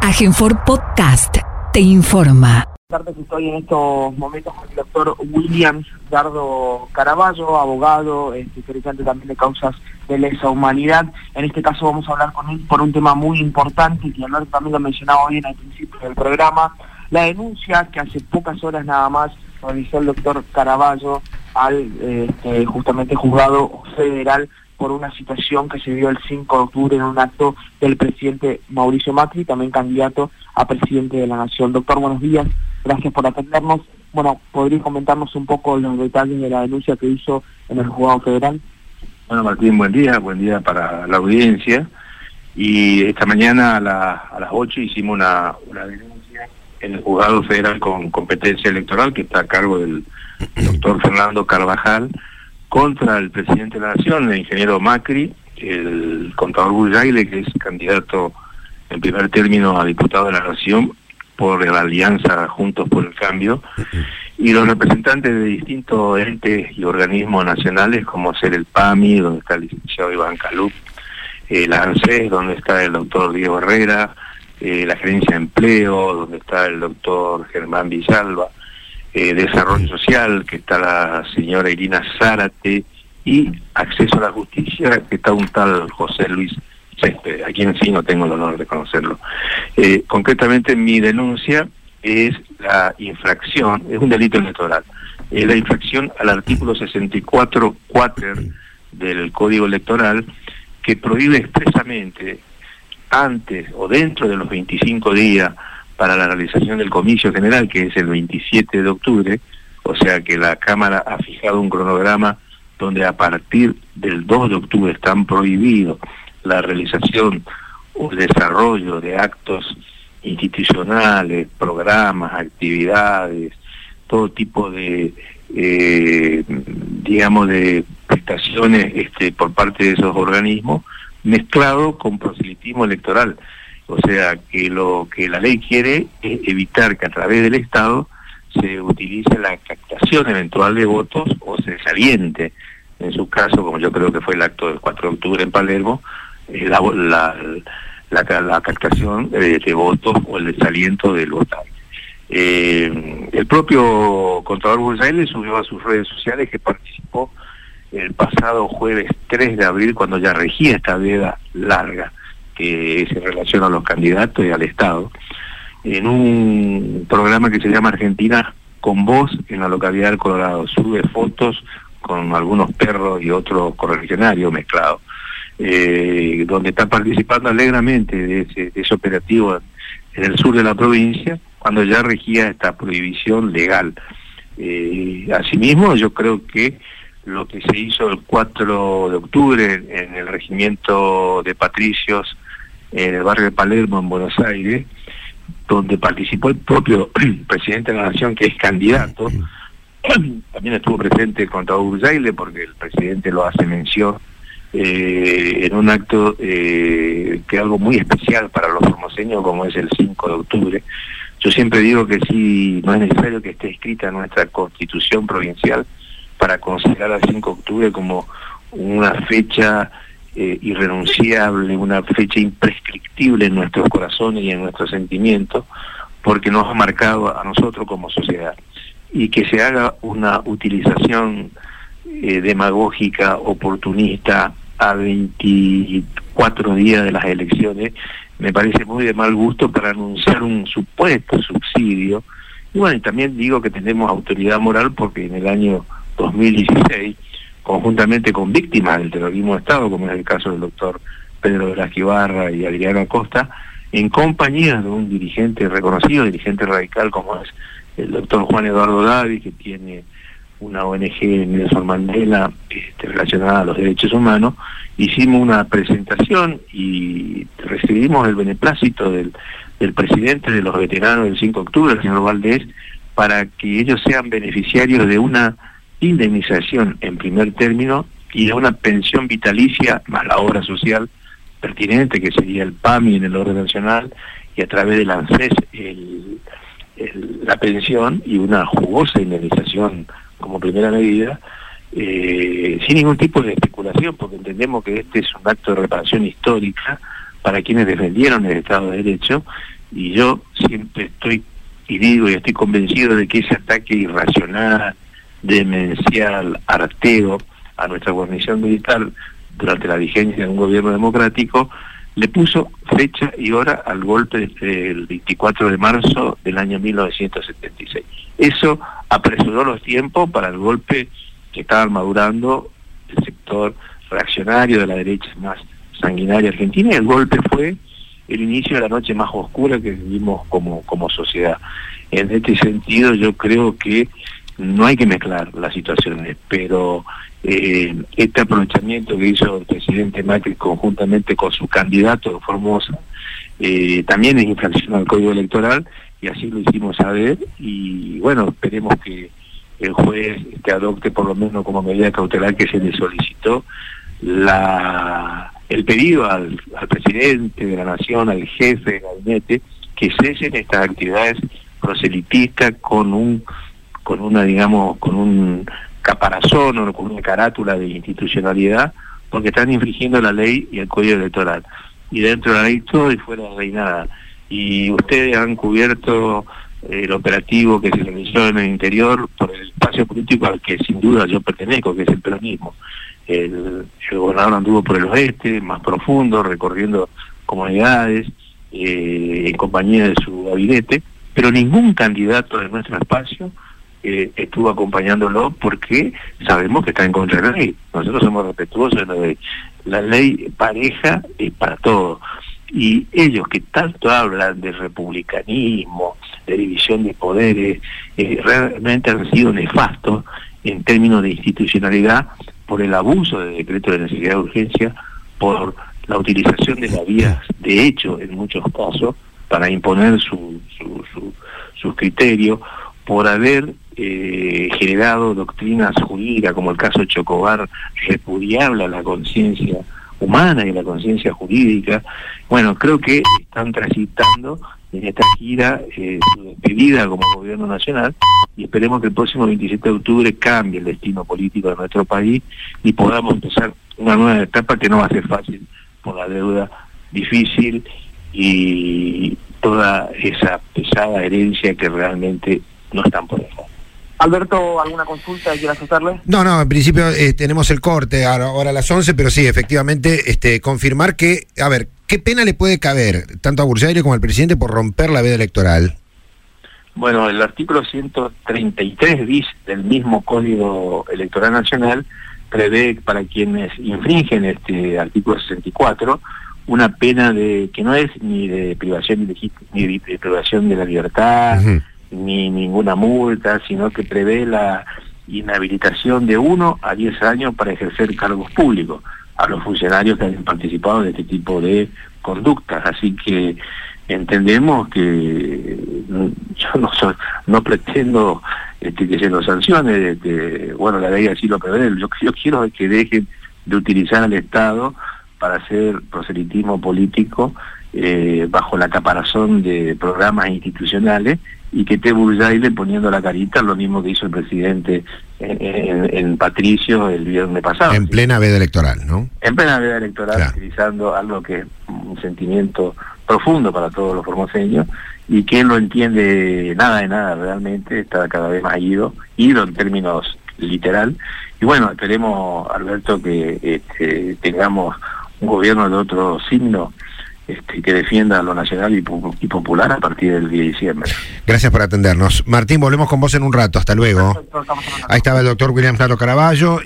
Agenfor Podcast te informa. Estoy en estos momentos con el doctor Williams Dardo Caraballo, abogado, especializante también de causas de lesa humanidad. En este caso vamos a hablar con él por un tema muy importante, que también lo mencionaba hoy en el principio del programa, la denuncia que hace pocas horas nada más realizó el doctor Caraballo al este, justamente juzgado federal por una situación que se dio el 5 de octubre en un acto del presidente Mauricio Macri, también candidato a presidente de la Nación. Doctor, buenos días, gracias por atendernos. Bueno, ¿podría comentarnos un poco los detalles de la denuncia que hizo en el juzgado federal? Bueno, Martín, buen día, buen día para la audiencia. Y esta mañana a, las 8 hicimos una, una denuncia en el juzgado federal con competencia electoral que está a cargo del doctor Fernando Carvajal contra el presidente de la Nación, el ingeniero Macri, el contador Bullaile, que es candidato en primer término a diputado de la Nación por la alianza Juntos por el Cambio, y los representantes de distintos entes y organismos nacionales, como ser el PAMI, donde está el licenciado Iván Calup, el ANSES, donde está el doctor Diego Herrera, eh, la Gerencia de Empleo, donde está el doctor Germán Villalba, eh, Desarrollo Social, que está la señora Irina Zárate, y Acceso a la Justicia, que está un tal José Luis Céspedes, a quien sí no tengo el honor de conocerlo. Eh, concretamente mi denuncia es la infracción, es un delito electoral, es la infracción al artículo 64 cuater del Código Electoral que prohíbe expresamente antes o dentro de los 25 días para la realización del comicio general, que es el 27 de octubre, o sea que la Cámara ha fijado un cronograma donde a partir del 2 de octubre están prohibidos la realización o el desarrollo de actos institucionales, programas, actividades, todo tipo de, eh, digamos, de prestaciones este, por parte de esos organismos, mezclado con proselitismo electoral. O sea, que lo que la ley quiere es evitar que a través del Estado se utilice la captación eventual de votos o se saliente, en su caso, como yo creo que fue el acto del 4 de octubre en Palermo, eh, la, la, captación de, votos o el desaliento del votante. Eh, el propio contador Bursailes subió a sus redes sociales que participó el pasado jueves 3 de abril cuando ya regía esta veda larga que se relaciona a los candidatos y al Estado, en un programa que se llama Argentina con voz en la localidad del Colorado. Sube fotos con algunos perros y otros correligionarios mezclados, eh, donde está participando alegremente de ese, operativo en el sur de la provincia, cuando ya regía esta prohibición legal. Eh, asimismo, yo creo que lo que se hizo el 4 de octubre en el regimiento de patricios en el barrio de Palermo, en Buenos Aires, donde participó el propio presidente de la Nación, que es candidato. También estuvo presente el contador Urzaile, porque el presidente lo hace mención eh, en un acto eh, que es algo muy especial para los formoseños, como es el 5 de octubre. Yo siempre digo que sí, no es necesario que esté escrita nuestra constitución provincial para considerar al 5 de octubre como una fecha eh, irrenunciable, una fecha imprescriptible en nuestros corazones y en nuestros sentimientos, porque nos ha marcado a nosotros como sociedad. Y que se haga una utilización eh, demagógica, oportunista, a 24 días de las elecciones, me parece muy de mal gusto para anunciar un supuesto subsidio. Y bueno, y también digo que tenemos autoridad moral porque en el año 2016 conjuntamente con víctimas del terrorismo de Estado, como es el caso del doctor Pedro de la Esquivarra y Adriano Acosta, en compañía de un dirigente reconocido, dirigente radical como es el doctor Juan Eduardo Davi, que tiene una ONG Nelson Mandela este, relacionada a los derechos humanos, hicimos una presentación y recibimos el beneplácito del, del presidente de los veteranos del 5 de octubre, el señor Valdés, para que ellos sean beneficiarios de una indemnización en primer término y de una pensión vitalicia más la obra social pertinente que sería el PAMI en el orden nacional y a través del ANSES el, la pensión y una jugosa indemnización como primera medida eh, sin ningún tipo de especulación porque entendemos que este es un acto de reparación histórica para quienes defendieron el Estado de Derecho y yo siempre estoy y digo y estoy convencido de que ese ataque irracional, demencial, arteo a nuestra guarnición militar durante la vigencia de un gobierno democrático, le puso fecha y hora al golpe del 24 de marzo del año 1976. Eso apresuró los tiempos para el golpe que estaban madurando el sector reaccionario de la derecha más sanguinaria argentina y el golpe fue el inicio de la noche más oscura que vivimos como, como sociedad. En este sentido yo creo que no hay que mezclar las situaciones, pero eh, este aprovechamiento que hizo el presidente Macri conjuntamente con su candidato Formosa eh, también es infracción al Código Electoral y así lo hicimos saber y bueno, esperemos que el juez que adopte por lo menos como medida cautelar que se le solicitó la el pedido al, presidente de la nación, al jefe de gabinete, que cesen estas actividades proselitistas con un con una digamos con un caparazón o con una carátula de institucionalidad porque están infringiendo la ley y el código electoral y dentro de la ley todo y fuera de la ley nada y ustedes han cubierto el operativo que se realizó en el interior por el espacio político al que sin duda yo pertenezco, que es el peronismo. El, gobernador anduvo por el oeste, más profundo, recorriendo comunidades, eh, en compañía de su gabinete, pero ningún candidato de nuestro espacio eh, estuvo acompañándolo porque sabemos que está en contra de la ley. Nosotros somos respetuosos de la ley. La ley pareja es para todos. Y ellos que tanto hablan de republicanismo, de división de poderes, eh, realmente han sido nefastos en términos de institucionalidad por el abuso del decreto de necesidad de urgencia, por la utilización de las vías de hecho en muchos casos para imponer su, su, sus criterios, por haber eh, generado doctrinas jurídicas como el caso Chocobar repudiable a la conciencia humana y la conciencia jurídica. Bueno, creo que están transitando en esta gira eh, su despedida como gobierno nacional y esperemos que el próximo 27 de octubre cambie el destino político de nuestro país y podamos empezar una nueva etapa que no va a ser fácil por la deuda difícil y toda esa pesada herencia que realmente no están por dejar. Alberto, ¿alguna consulta que quieras hacerle? No, no, en principio eh, tenemos el corte ahora, a las 11, pero sí, efectivamente, este, confirmar que, a ver, ¿qué pena le puede caber tanto a Bursaire como al presidente por romper la veda electoral? Bueno, el artículo 133 bis del mismo Código Electoral Nacional prevé para quienes infringen este artículo 64 una pena de que no es ni de privación ni de, privación de la libertad, ni ninguna multa, sino que prevé la inhabilitación de uno a diez años para ejercer cargos públicos a los funcionarios que han participado de este tipo de conductas. Así que entendemos que yo no no pretendo este, que se nos sancione, este, bueno, la ley así lo prevé, yo, yo quiero que dejen de utilizar al Estado para hacer proselitismo político eh, bajo la caparazón de programas institucionales y que esté Burjaile poniendo la carita, lo mismo que hizo el presidente en, Patricio el viernes pasado. En plena veda electoral, ¿no? En plena veda electoral, utilizando algo que es un sentimiento profundo para todos los formoseños y que él no entiende nada de nada realmente, está cada vez más ido, ido en términos literal. Y bueno, esperemos, Alberto, que este, tengamos un gobierno de otro signo este, que defienda lo nacional y, popular a partir del 10 de diciembre. Gracias por atendernos. Martín, volvemos con vos en un rato. Hasta luego. Ahí estaba el doctor William Claro Caraballo.